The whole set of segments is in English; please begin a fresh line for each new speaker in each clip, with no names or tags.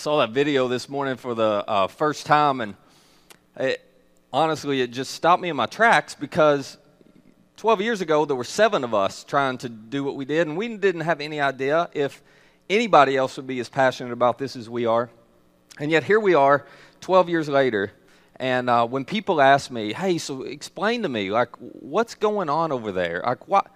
I saw that video this morning for the uh, first time, and it, honestly, it just stopped me in my tracks because 12 years ago there were seven of us trying to do what we did, and we didn't have any idea if anybody else would be as passionate about this as we are. And yet here we are, 12 years later, and uh, when people ask me, "Hey, so explain to me, like, what's going on over there? Like, what?"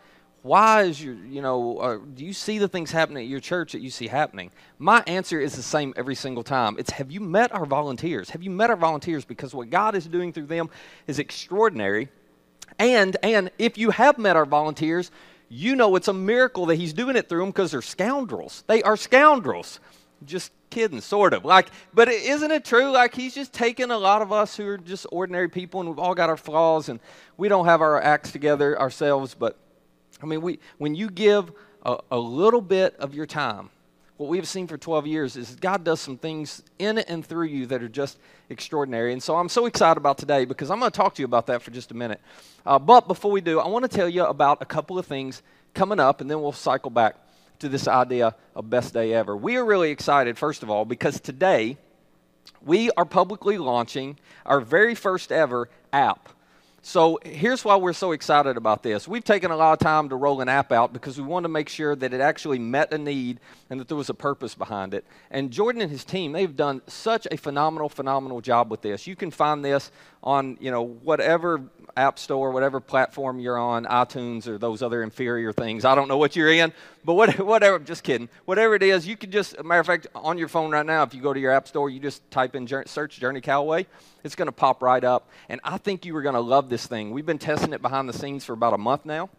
Why is your you know uh, do you see the things happening at your church that you see happening? My answer is the same every single time. It's have you met our volunteers? Have you met our volunteers? Because what god is doing through them is extraordinary. And and if you have met our volunteers you know it's a miracle that he's doing it through them because they're scoundrels. They are scoundrels. Just kidding sort of. Like but isn't it true? Like he's just taking a lot of us who are just ordinary people and we've all got our flaws and we don't have our acts together ourselves but I mean, we, when you give a, a little bit of your time, what we've seen for 12 years is God does some things in and through you that are just extraordinary. And so I'm so excited about today because I'm going to talk to you about that for just a minute. Uh, but before we do, I want to tell you about a couple of things coming up, and then we'll cycle back to this idea of best day ever. We are really excited, first of all, because today we are publicly launching our very first ever app. So here's why we're so excited about this. We've taken a lot of time to roll an app out because we want to make sure that it actually met a need and that there was a purpose behind it. And Jordan and his team, they've done such a phenomenal, phenomenal job with this. You can find this on, you know, whatever app store, whatever platform you're on, iTunes or those other inferior things. I don't know what you're in, but what, whatever, just kidding. Whatever it is, you can just, matter of fact, on your phone right now, if you go to your app store, you just type in search Journey Callaway, it's going to pop right up. And I think you are going to love this thing. We've been testing it behind the scenes for about a month now,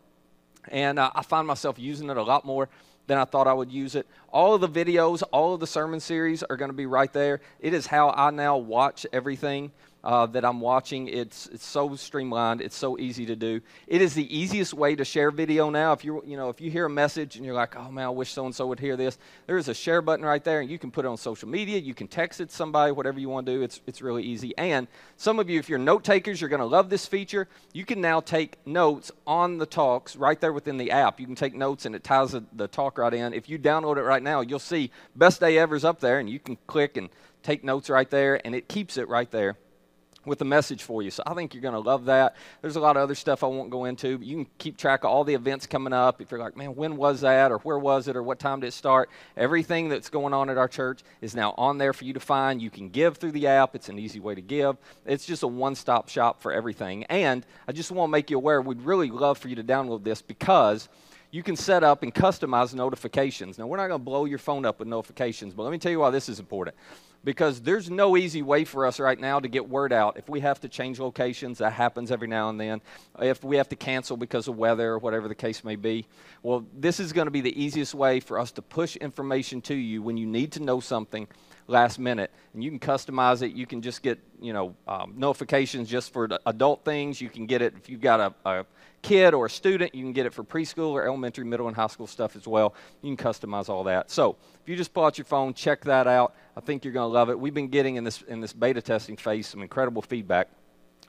and uh, I find myself using it a lot more than I thought I would use it. All of the videos, all of the sermon series are going to be right there. It is how I now watch everything uh, that I'm watching. It's, it's so streamlined. It's so easy to do. It is the easiest way to share video now. If you you know if you hear a message and you're like, oh man, I wish so and so would hear this. There is a share button right there, and you can put it on social media. You can text it to somebody, whatever you want to do. It's it's really easy. And some of you, if you're note takers, you're going to love this feature. You can now take notes on the talks right there within the app. You can take notes, and it ties the, the talk right in. If you download it right now, you'll see best day ever's up there, and you can click and take notes right there, and it keeps it right there with a message for you. So I think you're going to love that. There's a lot of other stuff I won't go into, you can keep track of all the events coming up. If you're like, man, when was that, or where was it, or what time did it start? Everything that's going on at our church is now on there for you to find. You can give through the app, it's an easy way to give. It's just a one stop shop for everything. And I just want to make you aware we'd really love for you to download this because you can set up and customize notifications. Now, we're not going to blow your phone up with notifications, but let me tell you why this is important because there's no easy way for us right now to get word out. If we have to change locations, that happens every now and then. If we have to cancel because of weather or whatever the case may be, well, this is going to be the easiest way for us to push information to you when you need to know something last minute. And you can customize it. You can just get, you know, um, notifications just for adult things. You can get it if you've got a, a kid or a student. You can get it for preschool or elementary, middle, and high school stuff as well. You can customize all that. So if you just pull out your phone, check that out. I think you're going to love it. We've been getting in this in this beta testing phase some incredible feedback.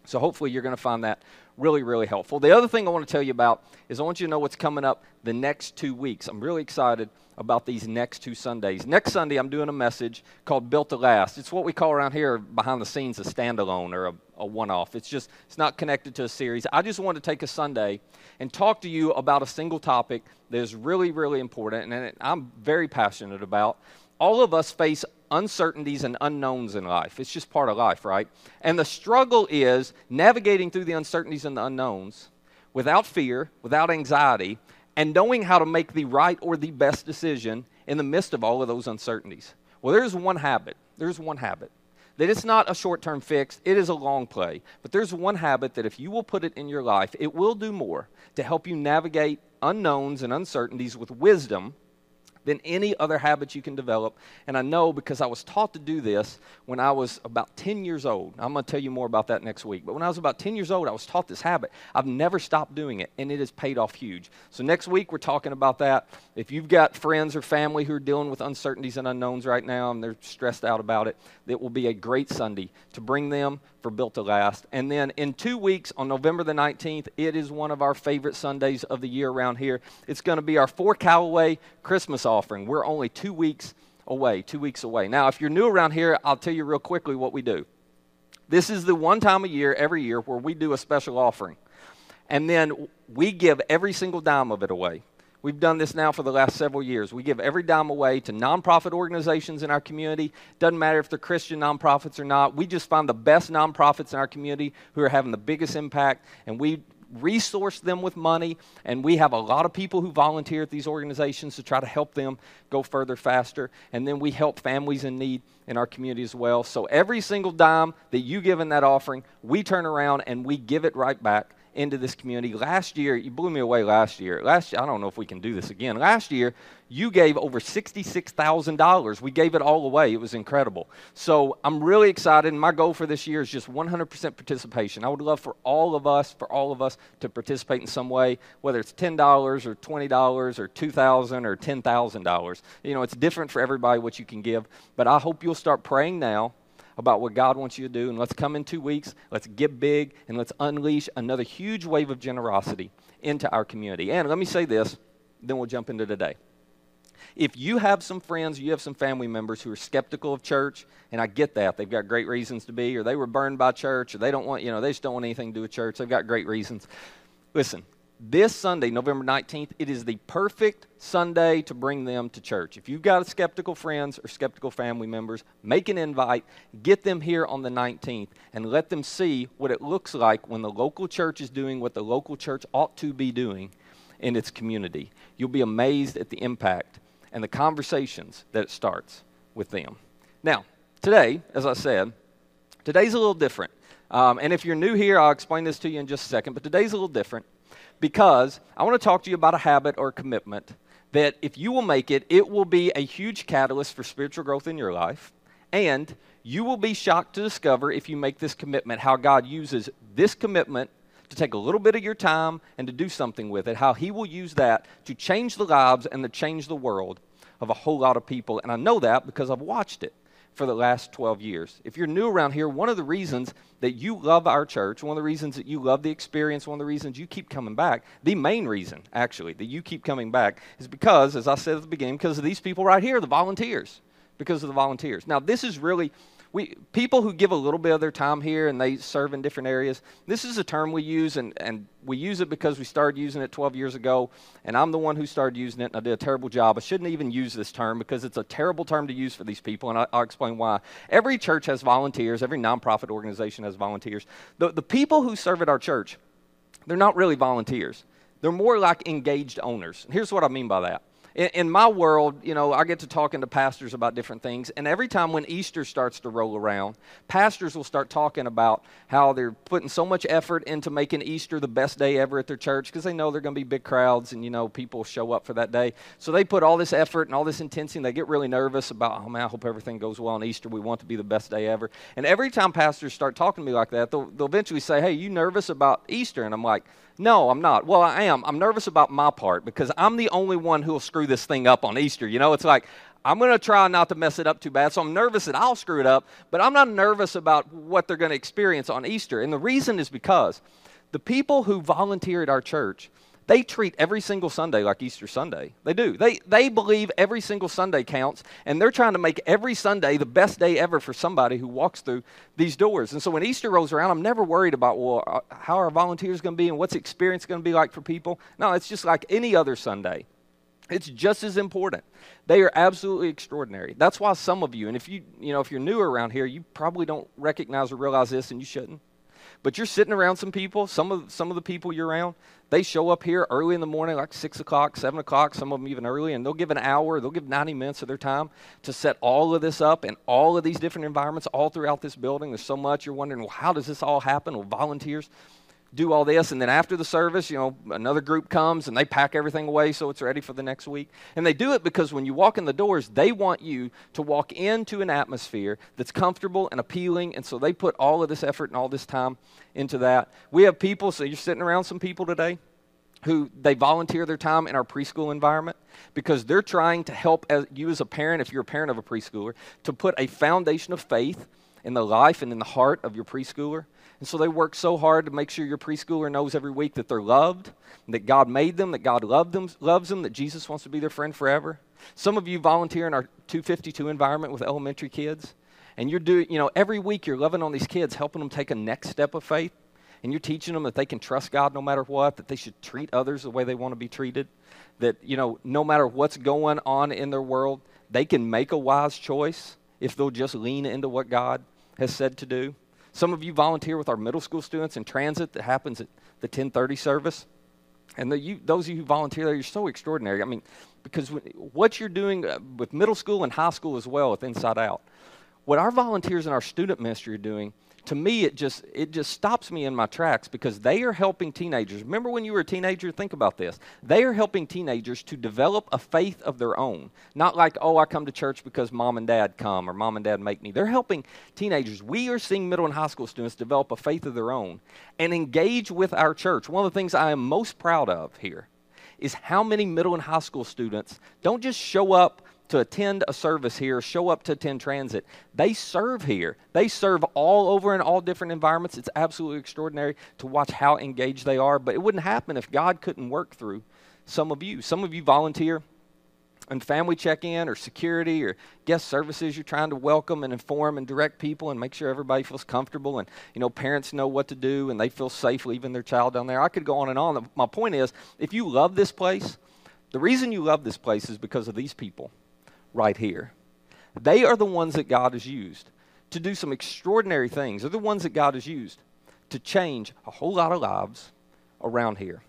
So hopefully you're going to find that really, really helpful. The other thing I want to tell you about is I want you to know what's coming up the next two weeks. I'm really excited about these next two Sundays. Next Sunday, I'm doing a message called Built to Last. It's what we call around here behind the scenes a standalone or a, a one off. It's just, it's not connected to a series. I just want to take a Sunday and talk to you about a single topic that is really, really important and I'm very passionate about. All of us face uncertainties and unknowns in life. It's just part of life, right? And the struggle is navigating through the uncertainties and the unknowns without fear, without anxiety, and knowing how to make the right or the best decision in the midst of all of those uncertainties. Well, there's one habit. There's one habit. That it's not a short term fix, it is a long play. But there's one habit that if you will put it in your life, it will do more to help you navigate unknowns and uncertainties with wisdom than any other habit you can develop. And I know because I was taught to do this when I was about 10 years old. I'm going to tell you more about that next week. But when I was about 10 years old, I was taught this habit. I've never stopped doing it, and it has paid off huge. So next week, we're talking about that. If you've got friends or family who are dealing with uncertainties and unknowns right now and they're stressed out about it, it will be a great Sunday to bring them for Built to Last. And then in two weeks, on November the 19th, it is one of our favorite Sundays of the year around here. It's going to be our Four Callaway Christmas. We're only two weeks away, two weeks away. Now, if you're new around here, I'll tell you real quickly what we do. This is the one time a year, every year, where we do a special offering. And then we give every single dime of it away. We've done this now for the last several years. We give every dime away to nonprofit organizations in our community. Doesn't matter if they're Christian nonprofits or not. We just find the best nonprofits in our community who are having the biggest impact, and we resource them with money. And we have a lot of people who volunteer at these organizations to try to help them go further faster. And then we help families in need in our community as well. So every single dime that you give in that offering, we turn around and we give it right back into this community. Last year, you blew me away last year. Last I don't know if we can do this again. Last year, you gave over $66,000. We gave it all away. It was incredible. So I'm really excited. And My goal for this year is just 100% participation. I would love for all of us, for all of us to participate in some way, whether it's $10 or $20 or $2,000 or $10,000. You know, it's different for everybody what you can give. But I hope you'll start praying now about what God wants you to do. And let's come in two weeks, let's get big, and let's unleash another huge wave of generosity into our community. And let me say this, then we'll jump into today. If you have some friends, you have some family members who are skeptical of church, and I get that. They've got great reasons to be, or they were burned by church, or they don't want, you know, they just don't want anything to do with church. They've got great reasons. Listen, this Sunday, November 19th, it is the perfect Sunday to bring them to church. If you've got skeptical friends or skeptical family members, make an invite, get them here on the 19th, and let them see what it looks like when the local church is doing what the local church ought to be doing in its community. You'll be amazed at the impact and the conversations that it starts with them. Now, today, as I said, today's a little different. Um, and if you're new here, I'll explain this to you in just a second, but today's a little different because I want to talk to you about a habit or commitment that if you will make it, it will be a huge catalyst for spiritual growth in your life. And you will be shocked to discover if you make this commitment how God uses this commitment to take a little bit of your time and to do something with it, how He will use that to change the lives and to change the world of a whole lot of people. And I know that because I've watched it for the last 12 years. If you're new around here, one of the reasons that you love our church, one of the reasons that you love the experience, one of the reasons you keep coming back, the main reason, actually, that you keep coming back is because, as I said at the beginning, because of these people right here, the volunteers. Because of the volunteers. Now, this is really we, people who give a little bit of their time here and they serve in different areas, this is a term we use, and, and we use it because we started using it 12 years ago, and I'm the one who started using it, and I did a terrible job. I shouldn't even use this term because it's a terrible term to use for these people, and I, will explain why. Every church has volunteers, every nonprofit organization has volunteers. The, the people who serve at our church, they're not really volunteers, they're more like engaged owners. Here's what I mean by that in, in my world, you know, I get to talking to pastors about different things, and every time when Easter starts to roll around, pastors will start talking about how they're putting so much effort into making Easter the best day ever at their church because they know they're going to be big crowds and, you know, people show up for that day. So they put all this effort and all this intensity, and they get really nervous about, oh man, I hope everything goes well on Easter. We want to be the best day ever. And every time pastors start talking to me like that, they'll, they'll eventually say, hey, you nervous about Easter? And I'm like, no, I'm not. Well, I am. I'm nervous about my part because I'm the only one who will screw this thing up on Easter. You know, it's like I'm going to try not to mess it up too bad. So I'm nervous that I'll screw it up, but I'm not nervous about what they're going to experience on Easter. And the reason is because the people who volunteer at our church, they treat every single Sunday like Easter Sunday. They do. They, they believe every single Sunday counts, and they're trying to make every Sunday the best day ever for somebody who walks through these doors. And so when Easter rolls around, I'm never worried about, well, uh, how are volunteers going to be and what's experience going to be like for people. No, it's just like any other Sunday. It's just as important. They are absolutely extraordinary. That's why some of you, and if you, you know, if you're new around here, you probably don't recognize or realize this, and you shouldn't. But you're sitting around some people. Some of some of the people you're around, they show up here early in the morning, like six o'clock, seven o'clock. Some of them even early, and they'll give an hour. They'll give 90 minutes of their time to set all of this up in all of these different environments all throughout this building. There's so much you're wondering, well, how does this all happen? Well, volunteers do all this and then after the service you know another group comes and they pack everything away so it's ready for the next week and they do it because when you walk in the doors they want you to walk into an atmosphere that's comfortable and appealing and so they put all of this effort and all this time into that we have people so you're sitting around some people today who they volunteer their time in our preschool environment because they're trying to help as, you as a parent if you're a parent of a preschooler to put a foundation of faith in the life and in the heart of your preschooler. And so they work so hard to make sure your preschooler knows every week that they're loved, that God made them, that God loved them, loves them, that Jesus wants to be their friend forever. Some of you volunteer in our 252 environment with elementary kids, and you're doing, you know, every week you're loving on these kids, helping them take a next step of faith, and you're teaching them that they can trust God no matter what, that they should treat others the way they want to be treated, that, you know, no matter what's going on in their world, they can make a wise choice if they'll just lean into what God has said to do. Some of you volunteer with our middle school students in transit that happens at the 1030 service. And the, you, those of you who volunteer there, you're so extraordinary. I mean, because what you're doing uh, with middle school and high school as well with Inside Out, what our volunteers in our student ministry are doing to me it just it just stops me in my tracks because they are helping teenagers. Remember when you were a teenager? Think about this. They are helping teenagers to develop a faith of their own. Not like oh i come to church because mom and dad come or mom and dad make me. They're helping teenagers. We are seeing middle and high school students develop a faith of their own and engage with our church. One of the things i am most proud of here is how many middle and high school students don't just show up to attend a service here, show up to attend transit. They serve here. They serve all over in all different environments. It's absolutely extraordinary to watch how engaged they are, but it wouldn't happen if God couldn't work through some of you. Some of you volunteer in family check in or security or guest services. You're trying to welcome and inform and direct people and make sure everybody feels comfortable and, you know, parents know what to do and they feel safe leaving their child down there. I could go on and on. My point is if you love this place, the reason you love this place is because of these people right here. They are the ones that God has used to do some extraordinary things. They're the ones that God has used to change a whole lot of lives around here.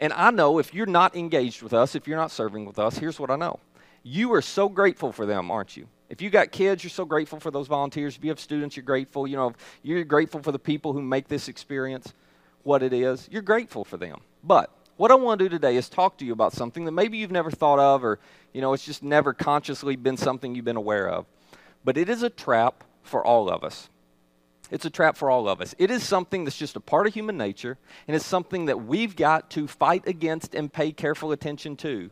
And I know if you're not engaged with us, if you're not serving with us, here's what I know. You are so grateful for them, aren't you? If you got kids, you're so grateful for those volunteers. If you have students, you're grateful. You know, you're grateful for the people who make this experience what it is. You're grateful for them. But what I want to do today is talk to you about something that maybe you've never thought of or, you know, it's just never consciously been something you've been aware of. But it is a trap for all of us. It's a trap for all of us. It is something that's just a part of human nature, and it's something that we've got to fight against and pay careful attention to,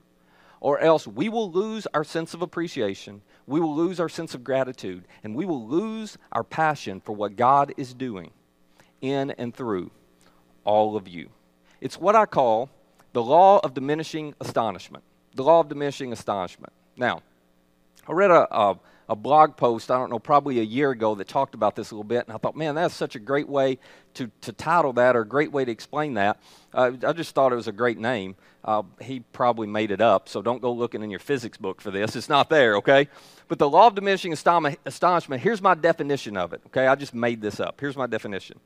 or else we will lose our sense of appreciation, we will lose our sense of gratitude, and we will lose our passion for what God is doing in and through all of you. It's what I call the law of diminishing astonishment. The law of diminishing astonishment. Now, I read a, a, a, blog post, I don't know, probably a year ago that talked about this a little bit, and I thought, man, that's such a great way to, to title that or a great way to explain that. Uh, I just thought it was a great name. Uh, he probably made it up, so don't go looking in your physics book for this. It's not there, okay? But the law of diminishing astonishment, here's my definition of it, okay? I just made this up. Here's my definition.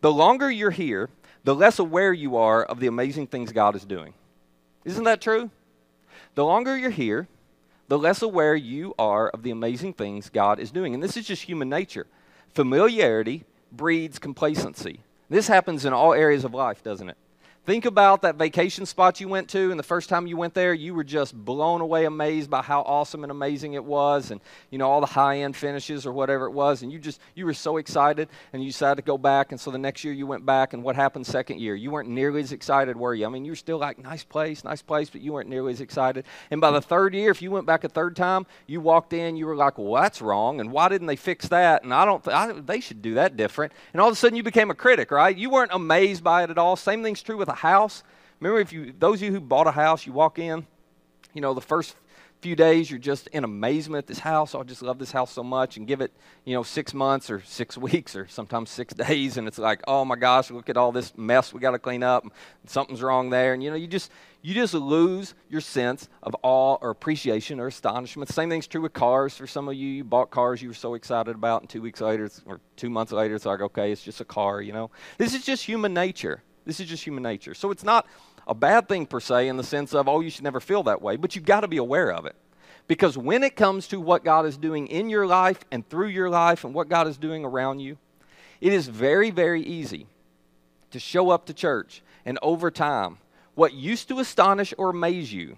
The longer you're here, the less aware you are of the amazing things God is doing. Isn't that true? The longer you're here, the less aware you are of the amazing things God is doing. And this is just human nature. Familiarity breeds complacency. This happens in all areas of life, doesn't it? Think about that vacation spot you went to, and the first time you went there, you were just blown away, amazed by how awesome and amazing it was, and you know all the high-end finishes or whatever it was, and you just you were so excited, and you decided to go back, and so the next year you went back, and what happened second year? You weren't nearly as excited, were you? I mean, you were still like nice place, nice place, but you weren't nearly as excited. And by the third year, if you went back a third time, you walked in, you were like, well, that's wrong, and why didn't they fix that? And I don't, th- I, they should do that different. And all of a sudden, you became a critic, right? You weren't amazed by it at all. Same thing's true with a house. Remember, if you those of you who bought a house, you walk in, you know, the first few days you're just in amazement at this house. Oh, I just love this house so much, and give it, you know, six months or six weeks or sometimes six days, and it's like, oh my gosh, look at all this mess we got to clean up. Something's wrong there, and you know, you just you just lose your sense of awe or appreciation or astonishment. Same thing's true with cars. For some of you, you bought cars you were so excited about, and two weeks later or two months later, it's like, okay, it's just a car. You know, this is just human nature. This is just human nature. So it's not a bad thing per se in the sense of, oh, you should never feel that way, but you've got to be aware of it. Because when it comes to what God is doing in your life and through your life and what God is doing around you, it is very, very easy to show up to church and over time, what used to astonish or amaze you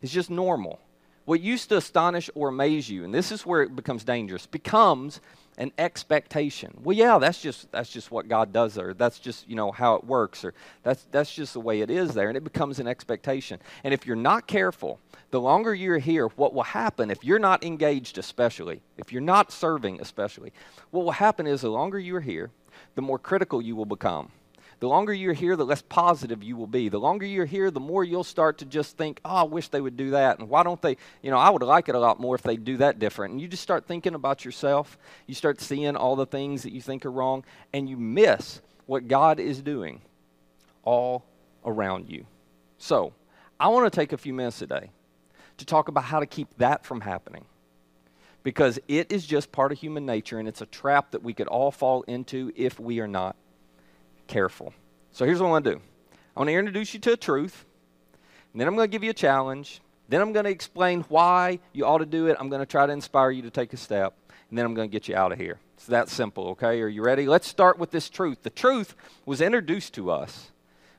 is just normal. What used to astonish or amaze you, and this is where it becomes dangerous, becomes an expectation. Well, yeah, that's just that's just what God does there. That's just, you know, how it works or that's that's just the way it is there and it becomes an expectation. And if you're not careful, the longer you're here, what will happen if you're not engaged especially, if you're not serving especially, what will happen is the longer you're here, the more critical you will become the longer you're here, the less positive you will be. The longer you're here, the more you'll start to just think, oh, I wish they would do that. And why don't they, you know, I would like it a lot more if they do that different. And you just start thinking about yourself. You start seeing all the things that you think are wrong, and you miss what God is doing all around you. So, I want to take a few minutes today to talk about how to keep that from happening because it is just part of human nature and it's a trap that we could all fall into if we are not careful. So here's what I want to do I want to introduce you to a truth, and then I'm going to give you a challenge. Then I'm going to explain why you ought to do it. I'm going to try to inspire you to take a step, and then I'm going to get you out of here. It's that simple, okay? Are you ready? Let's start with this truth. The truth was introduced to us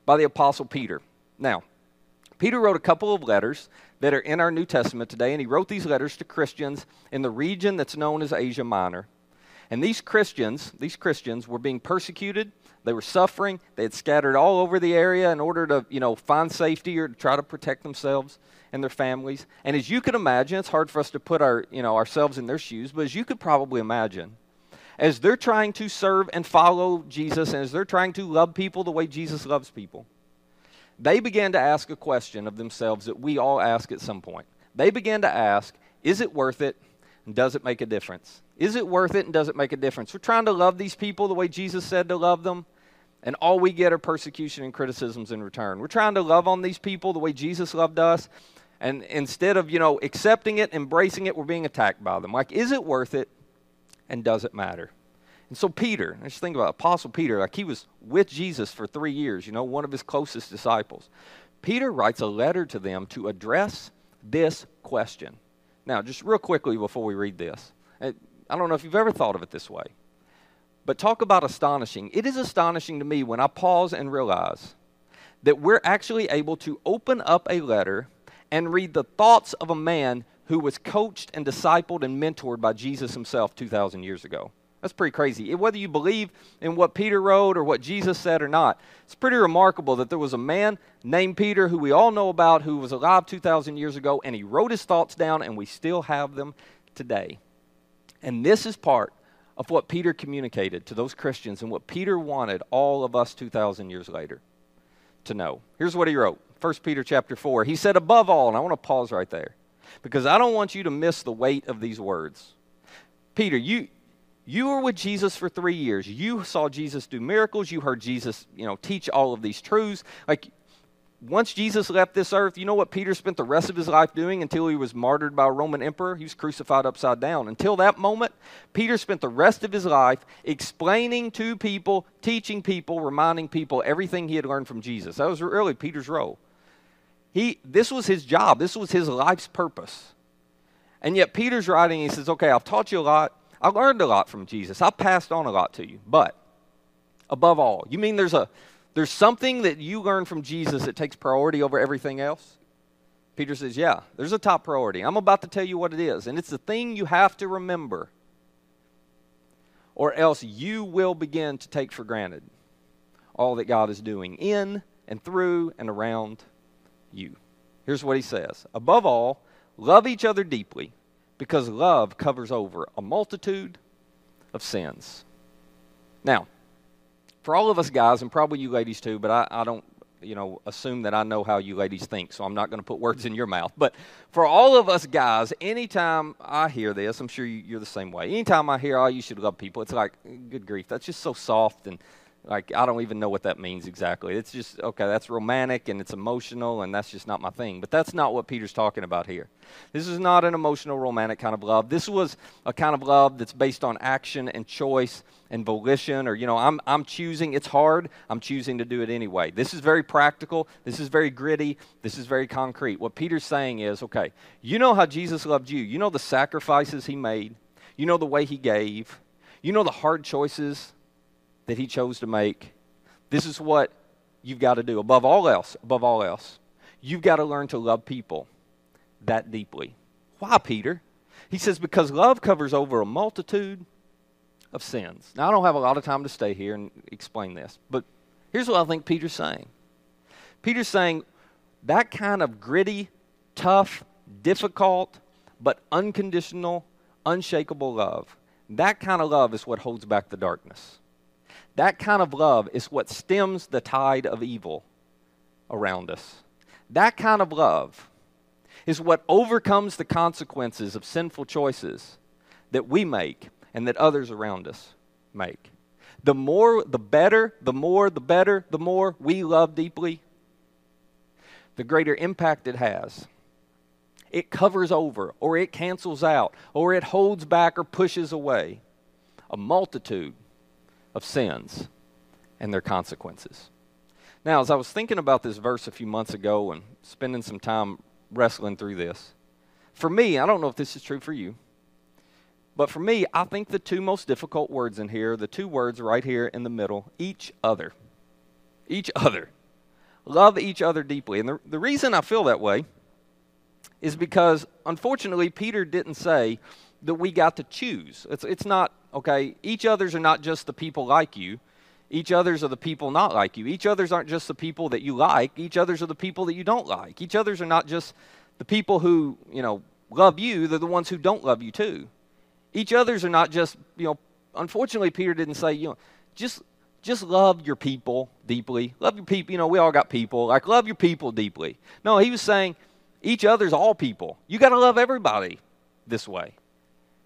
by the Apostle Peter. Now, Peter wrote a couple of letters that are in our New Testament today, and he wrote these letters to Christians in the region that's known as Asia Minor. And these Christians, these Christians were being persecuted they were suffering. They had scattered all over the area in order to, you know, find safety or to try to protect themselves and their families. And as you can imagine, it's hard for us to put our, you know, ourselves in their shoes, but as you could probably imagine, as they're trying to serve and follow Jesus and as they're trying to love people the way Jesus loves people, they began to ask a question of themselves that we all ask at some point. They began to ask, is it worth it? And does it make a difference? Is it worth it and does it make a difference? We're trying to love these people the way Jesus said to love them and all we get are persecution and criticisms in return. We're trying to love on these people the way Jesus loved us, and instead of, you know, accepting it, embracing it, we're being attacked by them. Like, is it worth it, and does it matter? And so Peter, let's think about Apostle Peter, like he was with Jesus for three years, you know, one of his closest disciples. Peter writes a letter to them to address this question. Now, just real quickly before we read this, I don't know if you've ever thought of it this way. But talk about astonishing. It is astonishing to me when I pause and realize that we're actually able to open up a letter and read the thoughts of a man who was coached and discipled and mentored by Jesus himself 2,000 years ago. That's pretty crazy. Whether you believe in what Peter wrote or what Jesus said or not, it's pretty remarkable that there was a man named Peter who we all know about who was alive 2,000 years ago and he wrote his thoughts down and we still have them today. And this is part of what Peter communicated to those Christians and what Peter wanted all of us 2,000 years later to know. Here's what he wrote 1 Peter chapter 4. He said, Above all, and I want to pause right there because I don't want you to miss the weight of these words. Peter, you. You were with Jesus for three years. You saw Jesus do miracles. You heard Jesus, you know, teach all of these truths. Like once Jesus left this earth, you know what Peter spent the rest of his life doing until he was martyred by a Roman emperor? He was crucified upside down. Until that moment, Peter spent the rest of his life explaining to people, teaching people, reminding people everything he had learned from Jesus. That was really Peter's role. He, this was his job, this was his life's purpose. And yet, Peter's writing, he says, Okay, I've taught you a lot. I learned a lot from Jesus. I passed on a lot to you. But above all, you mean there's a there's something that you learn from Jesus that takes priority over everything else? Peter says, Yeah, there's a top priority. I'm about to tell you what it is, and it's the thing you have to remember, or else you will begin to take for granted all that God is doing in and through and around you. Here's what he says Above all, love each other deeply, because love covers over a multitude of sins. Now, for all of us guys, and probably you ladies too, but I, I don't, you know, assume that I know how you ladies think, so I'm not going to put words in your mouth. But for all of us guys, anytime I hear this, I'm sure you, are the same way. Anytime I hear, oh, you should love people, it's like, good grief, that's just so soft and like I don't even know what that means exactly. It's just okay, that's romantic and it's emotional and that's just not my thing. But that's not what Peter's talking about here. This is not an emotional romantic kind of love. This was a kind of love that's based on action and choice and volition or you know, I'm I'm choosing, it's hard, I'm choosing to do it anyway. This is very practical, this is very gritty, this is very concrete. What Peter's saying is, okay, you know how Jesus loved you. You know the sacrifices he made. You know the way he gave. You know the hard choices that he chose to make, this is what you've got to do. Above all else, above all else, you've got to learn to love people that deeply. Why, Peter? He says, because love covers over a multitude of sins. Now, I don't have a lot of time to stay here and explain this, but here's what I think Peter's saying Peter's saying that kind of gritty, tough, difficult, but unconditional, unshakable love, that kind of love is what holds back the darkness. That kind of love is what stems the tide of evil around us. That kind of love is what overcomes the consequences of sinful choices that we make and that others around us make. The more, the better, the more, the better, the more we love deeply, the greater impact it has. It covers over, or it cancels out, or it holds back or pushes away a multitude of sins and their consequences. Now, as I was thinking about this verse a few months ago and spending some time wrestling through this, for me, I don't know if this is true for you, but for me, I think the two most difficult words in here, the two words right here in the middle, each other. Each other. Love each other deeply. And the, the reason I feel that way is because, unfortunately, Peter didn't say that we got to choose. It's, it's not, okay, each others are not just the people like you. Each others are the people not like you. Each others aren't just the people that you like. Each others are the people that you don't like. Each others are not just the people who, you know, love you, they're the ones who don't love you too. Each others are not just, you know, unfortunately Peter didn't say, you know, just just love your people deeply. Love your people, you know, we all got people. Like love your people deeply. No, he was saying each other's all people. You got to love everybody this way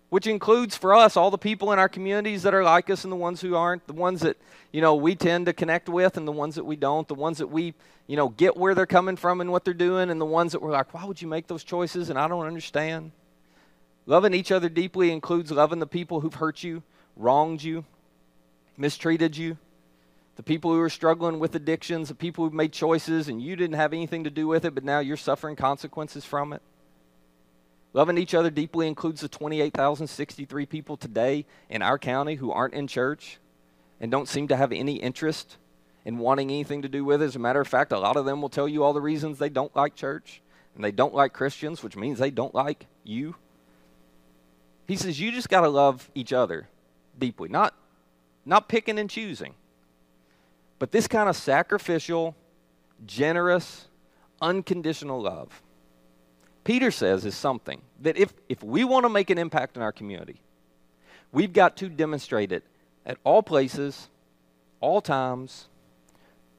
which includes for us all the people in our communities that are like us and the ones who aren't, the ones that, you know, we tend to connect with and the ones that we don't, the ones that we, you know, get where they're coming from and what they're doing, and the ones that we're like, why would you make those choices and I don't understand. Loving each other deeply includes loving the people who've hurt you, wronged you, mistreated you, the people who are struggling with addictions, the people who've made choices and you didn't have anything to do with it, but now you're suffering consequences from it. Loving each other deeply includes the 28,063 people today in our county who aren't in church and don't seem to have any interest in wanting anything to do with it. As a matter of fact, a lot of them will tell you all the reasons they don't like church and they don't like Christians, which means they don't like you. He says you just got to love each other deeply, not not picking and choosing. But this kind of sacrificial, generous, unconditional love Peter says is something that if, if we want to make an impact in our community, we've got to demonstrate it at all places, all times,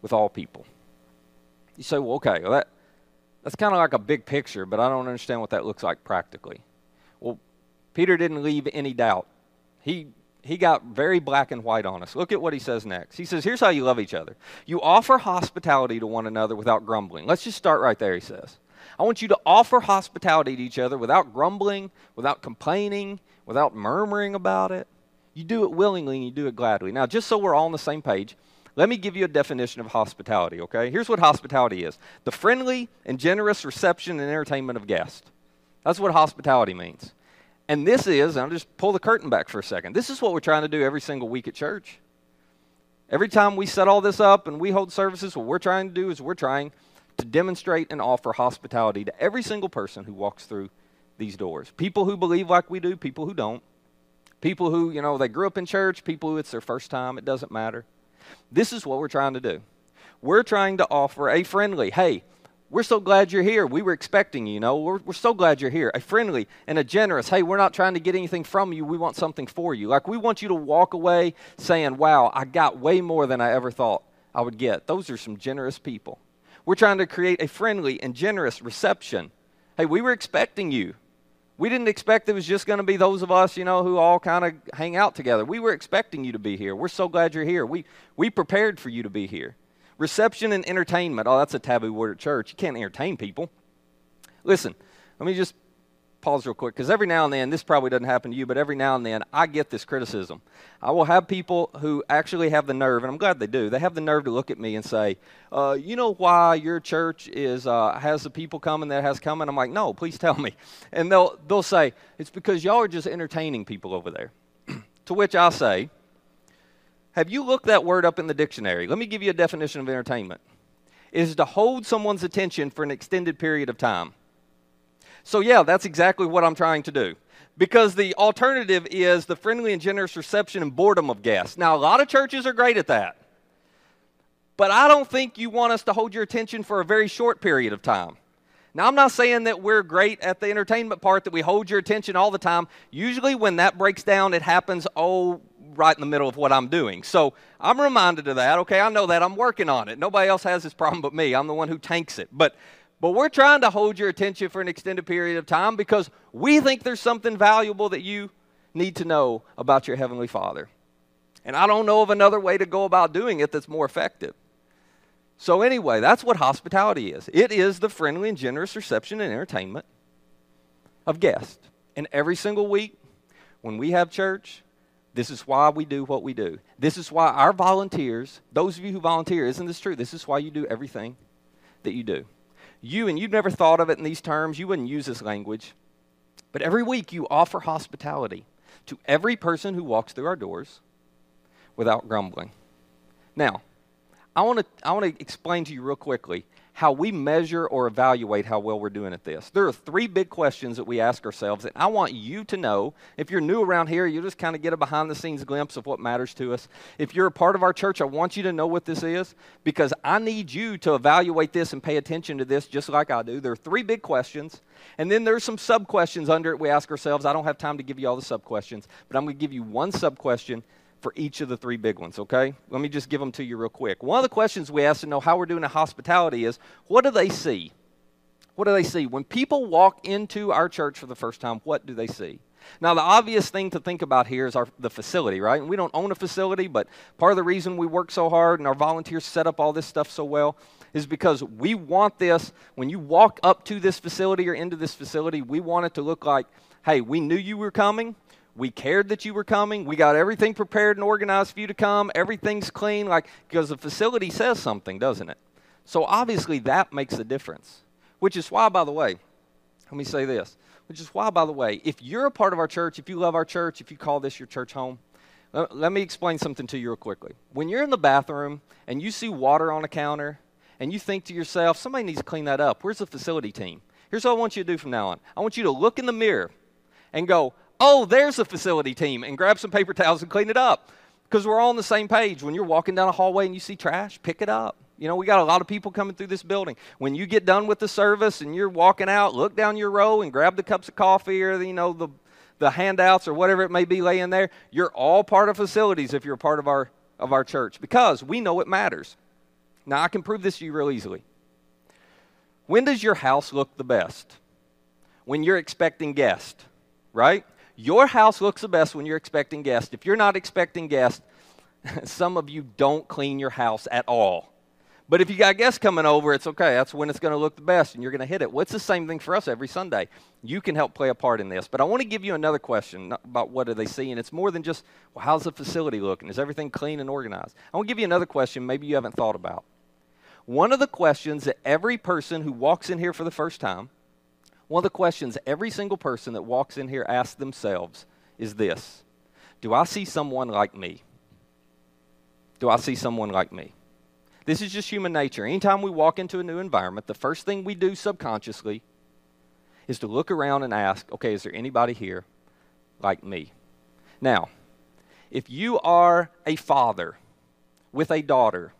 with all people. You say, well, okay, well, that, that's kind of like a big picture, but I don't understand what that looks like practically. Well, Peter didn't leave any doubt. He, he got very black and white on us. Look at what he says next. He says, Here's how you love each other you offer hospitality to one another without grumbling. Let's just start right there, he says. I want you to offer hospitality to each other without grumbling, without complaining, without murmuring about it. You do it willingly and you do it gladly. Now, just so we're all on the same page, let me give you a definition of hospitality, okay? Here's what hospitality is the friendly and generous reception and entertainment of guests. That's what hospitality means. And this is, I'll just pull the curtain back for a second. This is what we're trying to do every single week at church. Every time we set all this up and we hold services, what we're trying to do is we're trying to demonstrate and offer hospitality to every single person who walks through these doors. People who believe like we do, people who don't. People who, you know, they grew up in church, people who it's their first time, it doesn't matter. This is what we're trying to do. We're trying to offer a friendly, hey, we're so glad you're here. We were expecting you, you know. We're, we're so glad you're here. A friendly and a generous, hey, we're not trying to get anything from you. We want something for you. Like we want you to walk away saying, wow, I got way more than I ever thought I would get. Those are some generous people. We're trying to create a friendly and generous reception. Hey, we were expecting you. We didn't expect it was just going to be those of us, you know, who all kind of hang out together. We were expecting you to be here. We're so glad you're here. We, we prepared for you to be here. Reception and entertainment. Oh, that's a taboo word at church. You can't entertain people. Listen, let me just pause real quick because every now and then, this probably doesn't happen to you, but every now and then I get this criticism. I will have people who actually have the nerve, and I'm glad they do, they have the nerve to look at me and say, uh, You know why your church is uh, has the people coming that has coming? I'm like, No, please tell me. And they'll, they'll say, It's because y'all are just entertaining people over there. to which I say, Have you looked that word up in the dictionary? Let me give you a definition of entertainment. It is to hold someone's attention for an extended period of time. So, yeah, that's exactly what I'm trying to do. because the alternative is the friendly and generous reception and boredom of guests. Now, a lot of churches are great at that. But I don't think you want us to hold your attention for a very short period of time. Now, I'm not saying that we're great at the entertainment part, that we hold your attention all the time. Usually, when that breaks down, it happens, oh, right in the middle of what I'm doing. So I'm reminded of that. Okay, I know that. I'm working on it. Nobody else has this problem but me. I'm the one who tanks it. But but we're trying to hold your attention for an extended period of time because we think there's something valuable that you need to know about your Heavenly Father. And I don't know of another way to go about doing it that's more effective. So, anyway, that's what hospitality is it is the friendly and generous reception and entertainment of guests. And every single week, when we have church, this is why we do what we do. This is why our volunteers, those of you who volunteer, isn't this true? This is why you do everything that you do you, and you've never thought of it in these terms, you wouldn't use this language, but every week you offer hospitality to every person who walks through our doors without grumbling. Now, I want to I want to explain to you real quickly how we measure or evaluate how well we're doing at this. There are three big questions that we ask ourselves, and I want you to know. If you're new around here, you'll just kind of get a behind the scenes glimpse of what matters to us. If you're a part of our church, I want you to know what this is because I need you to evaluate this and pay attention to this just like I do. There are three big questions, and then there's some sub questions under it we ask ourselves. I don't have time to give you all the sub questions, but I'm going to give you one sub question for each of the three big ones, okay? Let me just give them to you real quick. One of the questions we ask to know how we're doing in hospitality is what do they see? What do they see? When people walk into our church for the first time, what do they see? Now, the obvious thing to think about here is our, the facility, right? And we don't own a facility, but part of the reason we work so hard and our volunteers set up all this stuff so well is because we want this, when you walk up to this facility or into this facility, we want it to look like, hey, we knew you were coming. We cared that you were coming. We got everything prepared and organized for you to come. Everything's clean, like because the facility says something, doesn't it? So obviously that makes a difference. Which is why, by the way, let me say this. Which is why, by the way, if you're a part of our church, if you love our church, if you call this your church home, let, me explain something to you real quickly. When you're in the bathroom and you see water on a counter and you think to yourself, somebody needs to clean that up. Where's the facility team? Here's what I want you to do from now on. I want you to look in the mirror and go, oh, there's a facility team, and grab some paper towels and clean it up. Because we're all on the same page. When you're walking down a hallway and you see trash, pick it up. You know, we got a lot of people coming through this building. When you get done with the service and you're walking out, look down your row and grab the cups of coffee or, you know, the, the handouts or whatever it may be laying there. You're all part of facilities if you're a part of our, of our church because we know it matters. Now, I can prove this to you real easily. When does your house look the best? When you're expecting guests, right? Your house looks the best when you're expecting guests. If you're not expecting guests, some of you don't clean your house at all. But if you got guests coming over, it's okay. That's when it's going to look the best and you're going to hit it. Well, the same thing for us every Sunday. You can help play a part in this. But I want to give you another question about what do they see. And it's more than just, well, how's the facility looking? Is everything clean and organized? I want to give you another question maybe you haven't thought about. One of the questions that every person who walks in here for the first time one of the questions every single person that walks in here asks themselves is this Do I see someone like me? Do I see someone like me? This is just human nature. Anytime we walk into a new environment, the first thing we do subconsciously is to look around and ask, okay, is there anybody here like me? Now, if you are a father with a daughter,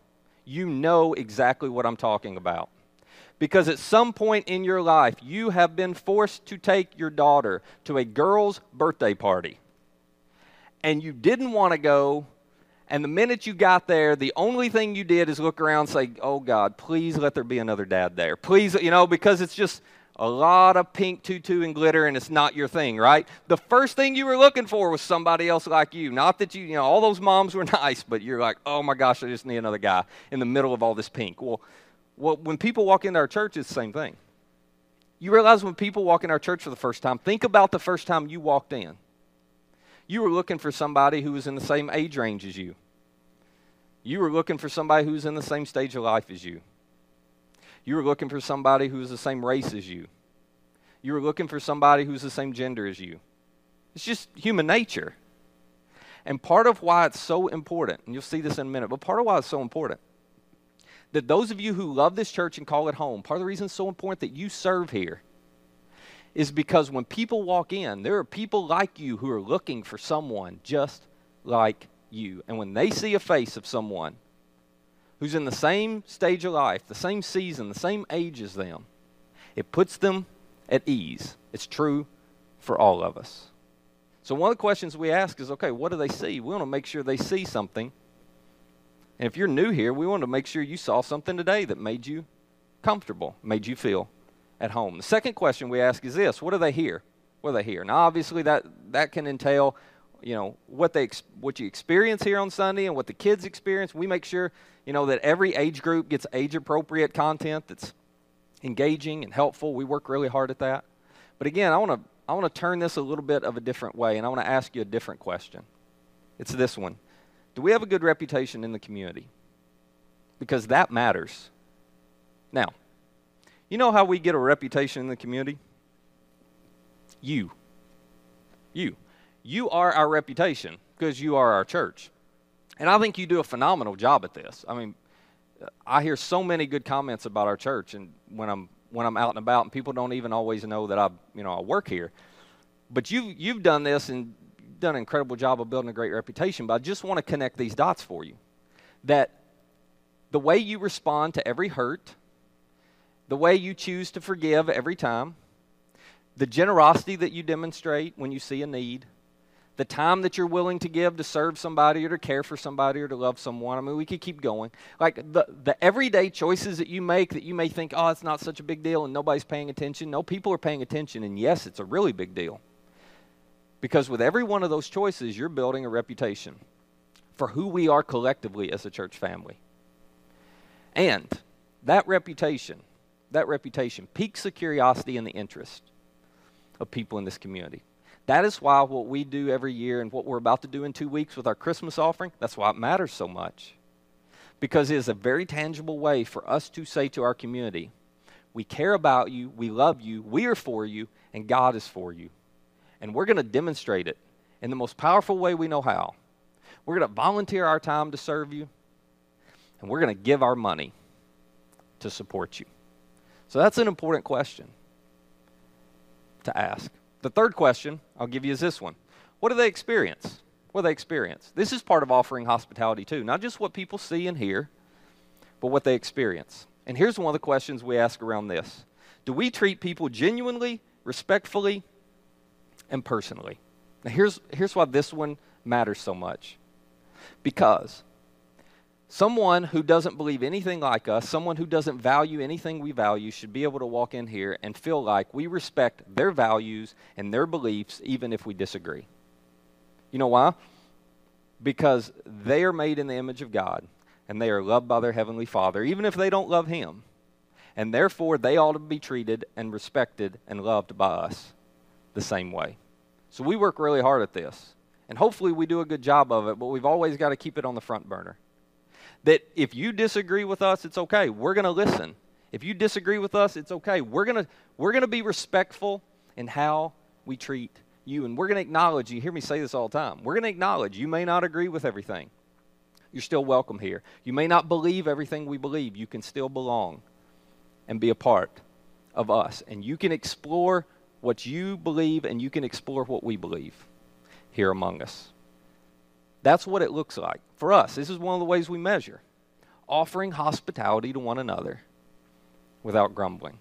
you know exactly what I'm talking about because at some point in your life you have been forced to take your daughter to a girl's birthday party. And you didn't want to go. And the minute you got there the only thing you did is look around and say oh god please let there be another dad there. Please you know because it's just a lot of pink tutu and glitter and it's not your thing right? The first thing you were looking for was somebody else like you. Not that you you know all those moms were nice but you're like oh my gosh i just need another guy in the middle of all this pink. Well well, when people walk into our church, it's the same thing. You realize when people walk in our church for the first time, think about the first time you walked in. You were looking for somebody who was in the same age range as you. You were looking for somebody who was in the same stage of life as you. You were looking for somebody who was the same race as you. You were looking for somebody who's the same gender as you. It's just human nature. And part of why it's so important, and you'll see this in a minute, but part of why it's so important that those of you who love this church and call it home, part of the reason it's so important that you serve here is because when people walk in, there are people like you who are looking for someone just like you. And when they see a face of someone who's in the same stage of life, the same season, the same age as them, it puts them at ease. It's true for all of us. So, one of the questions we ask is okay, what do they see? We want to make sure they see something. And if you're new here, we want to make sure you saw something today that made you comfortable, made you feel at home. The second question we ask is this what do they hear? What do they hear? Now, obviously, that, that can entail you know what they what you experience here on Sunday and what the kids experience. We make sure you know that every age group gets age appropriate content that's engaging and helpful. We work really hard at that. But again, I want to I want to turn this a little bit of a different way, and I want to ask you a different question. It's this one Do we have a good reputation in the community? Because that matters. Now, you know how we get a reputation in the community? You. You. You are our reputation because you are our church. And I think you do a phenomenal job at this. I mean, uh, I hear so many good comments about our church, and when I'm when I'm out and about, and people don't even always know that I, you know, I work here. But you've you've done this and done an incredible job of building a great reputation. But I just want to connect these dots for you. That the way you respond to every hurt, the way you choose to forgive every time, the generosity that you demonstrate when you see a need, the time that you're willing to give to serve somebody or to care for somebody or to love someone. I mean, we could keep going. Like the, the everyday choices that you make that you may think, oh, it's not such a big deal and nobody's paying attention. No, people are paying attention, and yes, it's a really big deal. Because with every one of those choices, you're building a reputation for who we are collectively as a church family. And that reputation, that reputation piques the curiosity and the interest of people in this community. That is why what we do every year and what we're about to do in two weeks with our Christmas offering, that's why it matters so much. Because it is a very tangible way for us to say to our community, we care about you, we love you, we are for you, and God is for you. And we're going to demonstrate it in the most powerful way we know how. We're going to volunteer our time to serve you, and we're going to give our money to support you. So that's an important question to ask. The third question I'll give you is this one What do they experience? What do they experience? This is part of offering hospitality, too. Not just what people see and hear, but what they experience. And here's one of the questions we ask around this Do we treat people genuinely, respectfully, and personally? Now, here's, here's why this one matters so much. Because Someone who doesn't believe anything like us, someone who doesn't value anything we value, should be able to walk in here and feel like we respect their values and their beliefs, even if we disagree. You know why? Because they are made in the image of God and they are loved by their Heavenly Father, even if they don't love Him. And therefore, they ought to be treated and respected and loved by us the same way. So we work really hard at this. And hopefully, we do a good job of it, but we've always got to keep it on the front burner that if you disagree with us, it's okay. We're going to listen. If you disagree with us, it's okay. We're going to we're going to be respectful in how we treat you and we're going to acknowledge you hear me say this all the time. We're going to acknowledge you may not agree with everything. You're still welcome here. You may not believe everything we believe. You can still belong and be a part of us and you can explore what you believe and you can explore what we believe here among us. That's what it looks like. For us, this is one of the ways we measure offering hospitality to one another without grumbling.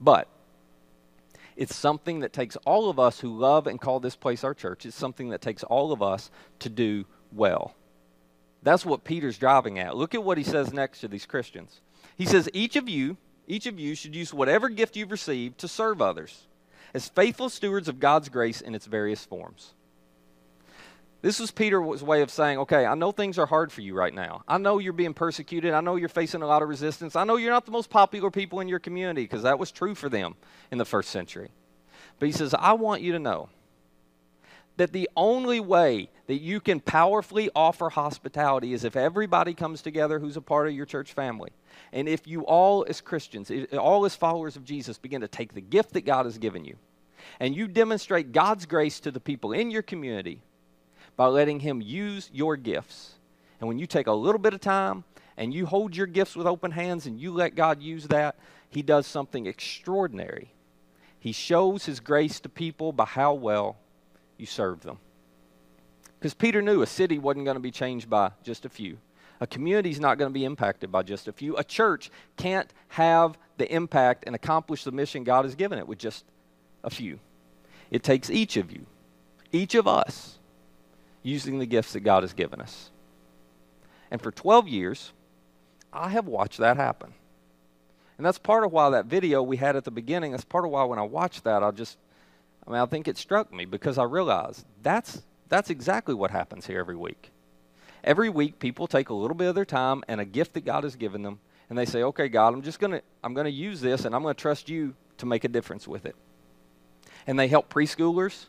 But it's something that takes all of us who love and call this place our church, it's something that takes all of us to do well. That's what Peter's driving at. Look at what he says next to these Christians. He says, Each of you, each of you should use whatever gift you've received to serve others as faithful stewards of God's grace in its various forms. This was Peter's way of saying, okay, I know things are hard for you right now. I know you're being persecuted. I know you're facing a lot of resistance. I know you're not the most popular people in your community because that was true for them in the first century. But he says, I want you to know that the only way that you can powerfully offer hospitality is if everybody comes together who's a part of your church family. And if you all, as Christians, all as followers of Jesus, begin to take the gift that God has given you and you demonstrate God's grace to the people in your community by letting Him use your gifts. And when you take a little bit of time and you hold your gifts with open hands and you let God use that, He does something extraordinary. He shows his grace to people by how well you serve them. Because Peter knew a city wasn't going to be changed by just a few. A community is not going to be impacted by just a few. A church can't have the impact and accomplish the mission God has given it with just a few. It takes each of you, each of us, using the gifts that God has given us. And for 12 years, I have watched that happen. And that's part of why that video we had at the beginning, that's part of why when I watched that, I just, I mean, I think it struck me because I realized that's, that's exactly what happens here every week. Every week, people take a little bit of their time and a gift that God has given them, and they say, okay, God, I'm just going to, I'm going to use this and I'm going to trust you to make a difference with it. And they help preschoolers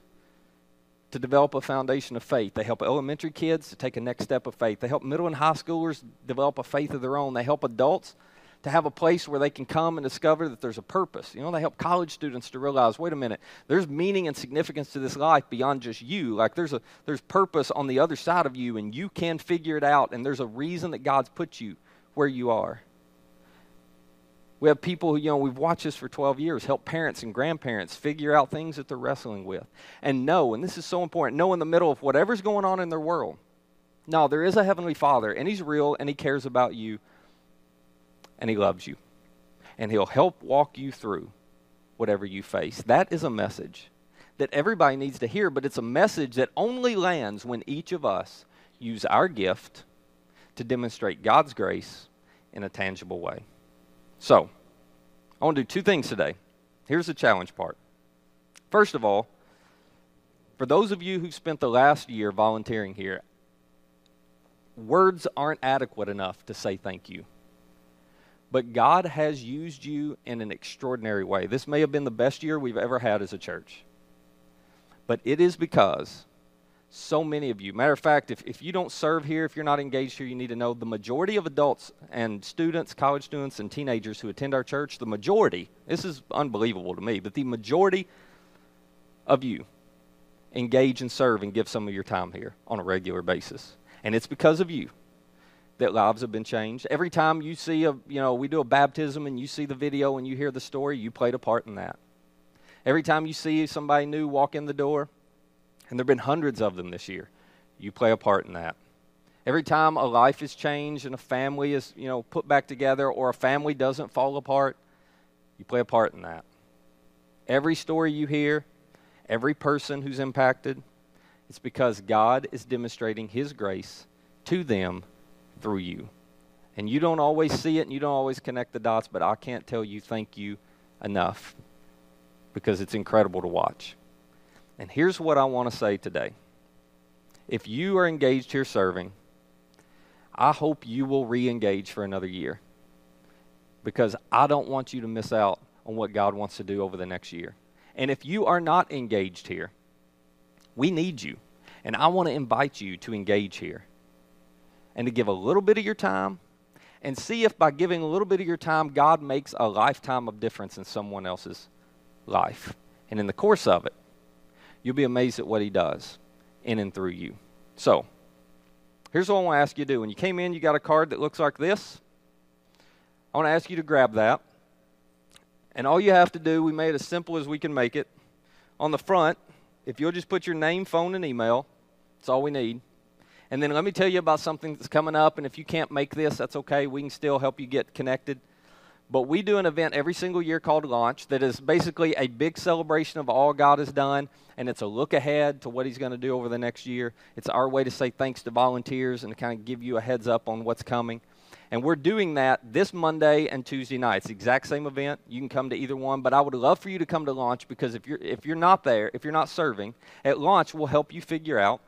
to develop a foundation of faith. They help elementary kids to take a next step of faith. They help middle and high schoolers develop a faith of their own. They help adults to have a place where they can come and discover that there's a purpose. You know, they help college students to realize, wait a minute, there's meaning and significance to this life beyond just you. Like there's a there's purpose on the other side of you and you can figure it out and there's a reason that God's put you where you are. We have people who, you know, we've watched this for 12 years, help parents and grandparents figure out things that they're wrestling with. And know, and this is so important, know in the middle of whatever's going on in their world. No, there is a Heavenly Father, and He's real, and He cares about you, and He loves you. And He'll help walk you through whatever you face. That is a message that everybody needs to hear, but it's a message that only lands when each of us use our gift to demonstrate God's grace in a tangible way. So, I want to do two things today. Here's the challenge part. First of all, for those of you who spent the last year volunteering here, words aren't adequate enough to say thank you. But God has used you in an extraordinary way. This may have been the best year we've ever had as a church. But it is because so many of you. Matter of fact, if, if you don't serve here, if you're not engaged here, you need to know the majority of adults and students, college students, and teenagers who attend our church, the majority, this is unbelievable to me, but the majority of you engage and serve and give some of your time here on a regular basis. And it's because of you that lives have been changed. Every time you see a, you know, we do a baptism and you see the video and you hear the story, you played a part in that. Every time you see somebody new walk in the door, and there have been hundreds of them this year. You play a part in that. Every time a life is changed and a family is, you know, put back together or a family doesn't fall apart, you play a part in that. Every story you hear, every person who's impacted, it's because God is demonstrating his grace to them through you. And you don't always see it and you don't always connect the dots, but I can't tell you thank you enough because it's incredible to watch. And here's what I want to say today. If you are engaged here serving, I hope you will re engage for another year because I don't want you to miss out on what God wants to do over the next year. And if you are not engaged here, we need you. And I want to invite you to engage here and to give a little bit of your time and see if by giving a little bit of your time, God makes a lifetime of difference in someone else's life. And in the course of it, you'll be amazed at what he does in and through you. So, here's what I want to ask you to do. When you came in, you got a card that looks like this. I want to ask you to grab that. And all you have to do, we made it as simple as we can make it. On the front, if you'll just put your name, phone, and email, that's all we need. And then let me tell you about something that's coming up. And if you can't make this, that's okay. We can still help you get connected. But we do an event every single year called Launch that is basically a big celebration of all God has done, and it's a look ahead to what He's going to do over the next year. It's our way to say thanks to volunteers and to kind of give you a heads up on what's coming. And we're doing that this Monday and Tuesday night. It's the exact same event. You can come to either one, but I would love for you to come to launch because if you're if you're not there, if you're not serving, at launch we'll help you figure out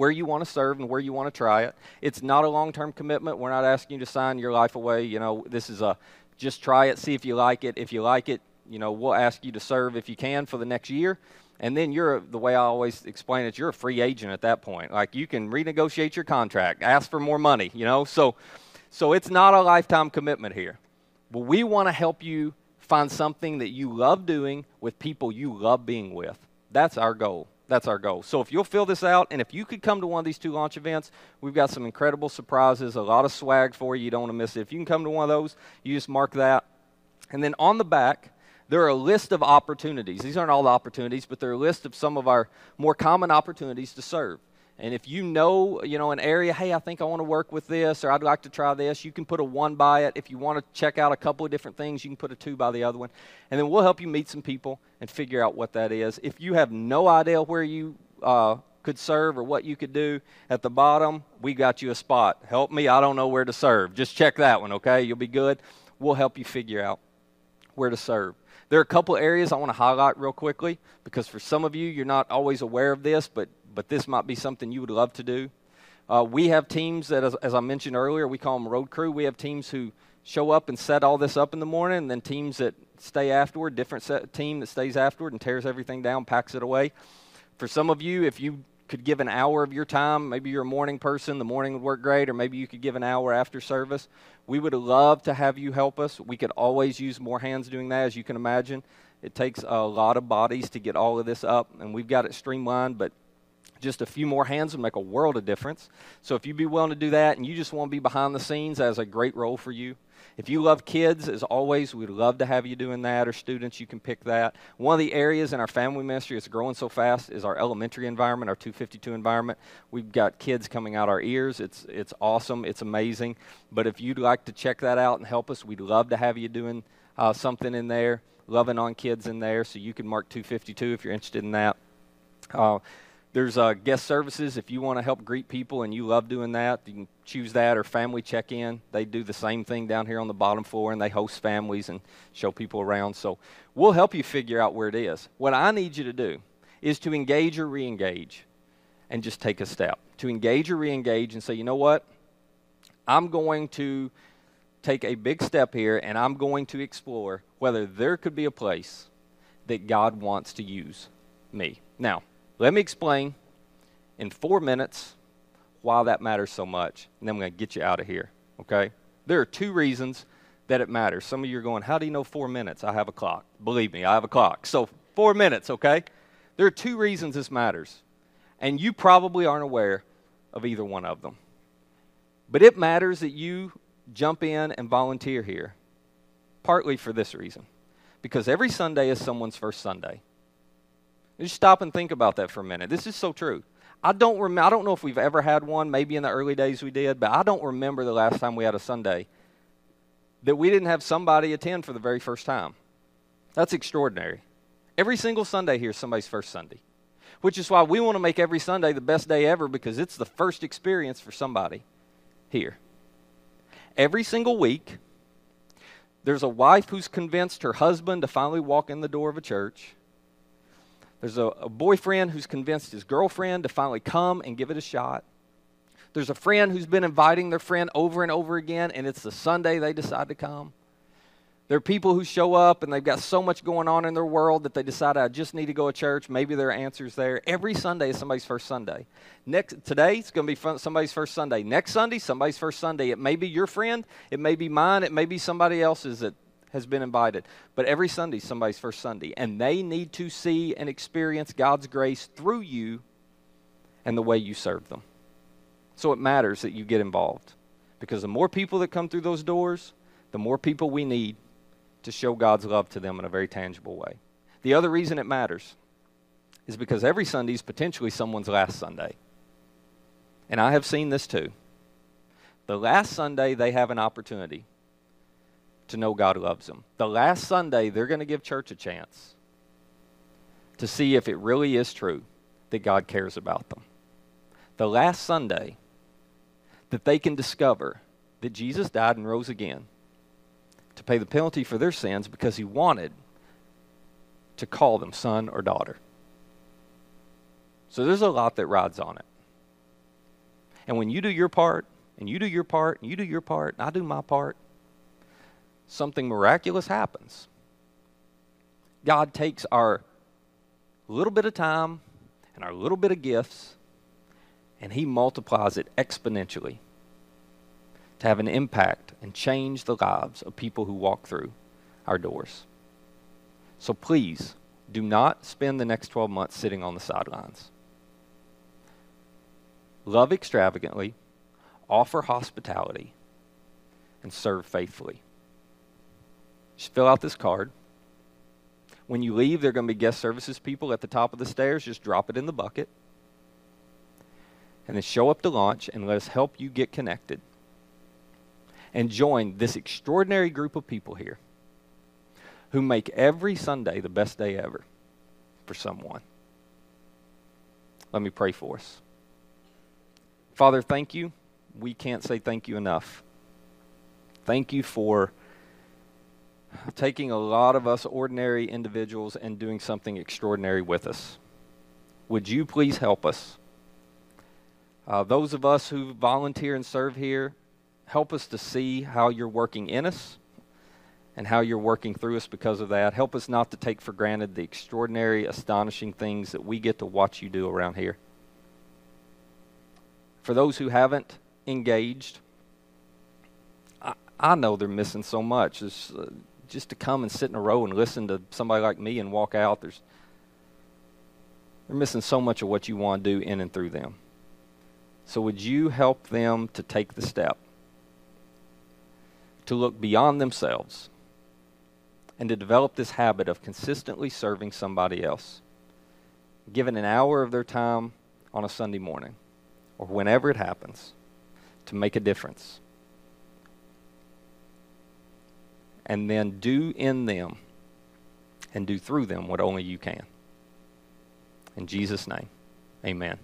where you want to serve and where you want to try it. It's not a long-term commitment. We're not asking you to sign your life away. You know, this is a just try it, see if you like it. If you like it, you know, we'll ask you to serve if you can for the next year. And then you're the way I always explain it, you're a free agent at that point. Like you can renegotiate your contract, ask for more money, you know. So so it's not a lifetime commitment here. But we want to help you find something that you love doing with people you love being with. That's our goal that's our goal. So if you'll fill this out, and if you could come to one of these two launch events, we've got some incredible surprises, a lot of swag for you. You don't want to miss it. If you can come to one of those, you just mark that. And then on the back, there are a list of opportunities. These aren't all the opportunities, but they're a list of some of our more common opportunities to serve. And if you know, you know, an area, hey, I think I want to work with this, or I'd like to try this, you can put a one by it. If you want to check out a couple of different things, you can put a two by the other one. And then we'll help you meet some people and figure out what that is. If you have no idea where you uh, could serve or what you could do, at the bottom, we got you a spot. Help me, I don't know where to serve. Just check that one, okay? You'll be good. We'll help you figure out where to serve. There are a couple areas I want to highlight real quickly because for some of you, you're not always aware of this, but but this might be something you would love to do. Uh, we have teams that, as, as, I mentioned earlier, we call them road crew. We have teams who show up and set all this up in the morning, and then teams that stay afterward, different set, team that stays afterward and tears everything down, packs it away. For some of you, if you could give an hour of your time, maybe you're a morning person, the morning would work great, or maybe you could give an hour after service. We would love to have you help us. We could always use more hands doing that, as you can imagine. It takes a lot of bodies to get all of this up, and we've got it streamlined, but just a few more hands would make a world of difference. So if you'd be willing to do that and you just want to be behind the scenes, that's a great role for you. If you love kids, as always, we'd love to have you doing that, or students, you can pick that. One of the areas in our family ministry that's growing so fast is our elementary environment, our 252 environment. We've got kids coming out our ears. It's, it's awesome, it's amazing. But if you'd like to check that out and help us, we'd love to have you doing uh, something in there, loving on kids in there, so you can mark 252 if you're interested in that. Uh, there's uh, guest services. If you want to help greet people and you love doing that, you can choose that or family check in. They do the same thing down here on the bottom floor and they host families and show people around. So we'll help you figure out where it is. What I need you to do is to engage or re engage and just take a step. To engage or re engage and say, you know what? I'm going to take a big step here and I'm going to explore whether there could be a place that God wants to use me. Now, let me explain in four minutes why that matters so much, and then I'm going to get you out of here, okay? There are two reasons that it matters. Some of you are going, How do you know four minutes? I have a clock. Believe me, I have a clock. So, four minutes, okay? There are two reasons this matters, and you probably aren't aware of either one of them. But it matters that you jump in and volunteer here, partly for this reason because every Sunday is someone's first Sunday. Just stop and think about that for a minute. This is so true. I don't rem- I don't know if we've ever had one. Maybe in the early days we did, but I don't remember the last time we had a Sunday that we didn't have somebody attend for the very first time. That's extraordinary. Every single Sunday here is somebody's first Sunday, which is why we want to make every Sunday the best day ever because it's the first experience for somebody here. Every single week, there's a wife who's convinced her husband to finally walk in the door of a church there's a, a boyfriend who's convinced his girlfriend to finally come and give it a shot. There's a friend who's been inviting their friend over and over again, and it's the Sunday they decide to come. There are people who show up and they've got so much going on in their world that they decide, I just need to go to church. Maybe there are answers there. Every Sunday is somebody's first Sunday. Next, today, it's going to be somebody's first Sunday. Next Sunday, somebody's first Sunday. It may be your friend, it may be mine, it may be somebody else's that has been invited. But every Sunday, somebody's first Sunday. And they need to see and experience God's grace through you and the way you serve them. So it matters that you get involved. Because the more people that come through those doors, the more people we need to show God's love to them in a very tangible way. The other reason it matters is because every Sunday is potentially someone's last Sunday. And I have seen this too. The last Sunday, they have an opportunity to know God loves them. The last Sunday, they're going to give church a chance to see if it really is true that God cares about them. The last Sunday, that they can discover that Jesus died and rose again to pay the penalty for their sins because he wanted to call them son or daughter. So there's a lot that rides on it. And when you do your part, and you do your part, and you do your part, and I do my part, something miraculous happens. God takes our little bit of time and our little bit of gifts and He multiplies it exponentially to have an impact and change the lives of people who walk through our doors. So please do not spend the next 12 months sitting on the sidelines. Love extravagantly, offer hospitality, and serve faithfully. Just fill out this card. When you leave, there are going to be guest services people at the top of the stairs. Just drop it in the bucket. And then show up to launch and let us help you get connected and join this extraordinary group of people here who make every Sunday the best day ever for someone. Let me pray for us. Father, thank you. We can't say thank you enough. Thank you for taking a lot of us ordinary individuals and doing something extraordinary with us. Would you please help us? Uh, those of us who volunteer and serve here, help us to see how you're working in us and how you're working through us because of that. Help us not to take for granted the extraordinary, astonishing things that we get to watch you do around here. For those who haven't engaged, I, I know they're missing so much. It's, uh, just to come and sit in a row and listen to somebody like me and walk out, there's, they're missing so much of what you want to do in and through them. So, would you help them to take the step to look beyond themselves and to develop this habit of consistently serving somebody else, given an hour of their time on a Sunday morning or whenever it happens to make a difference? And then do in them and do through them what only you can. In Jesus' name, amen.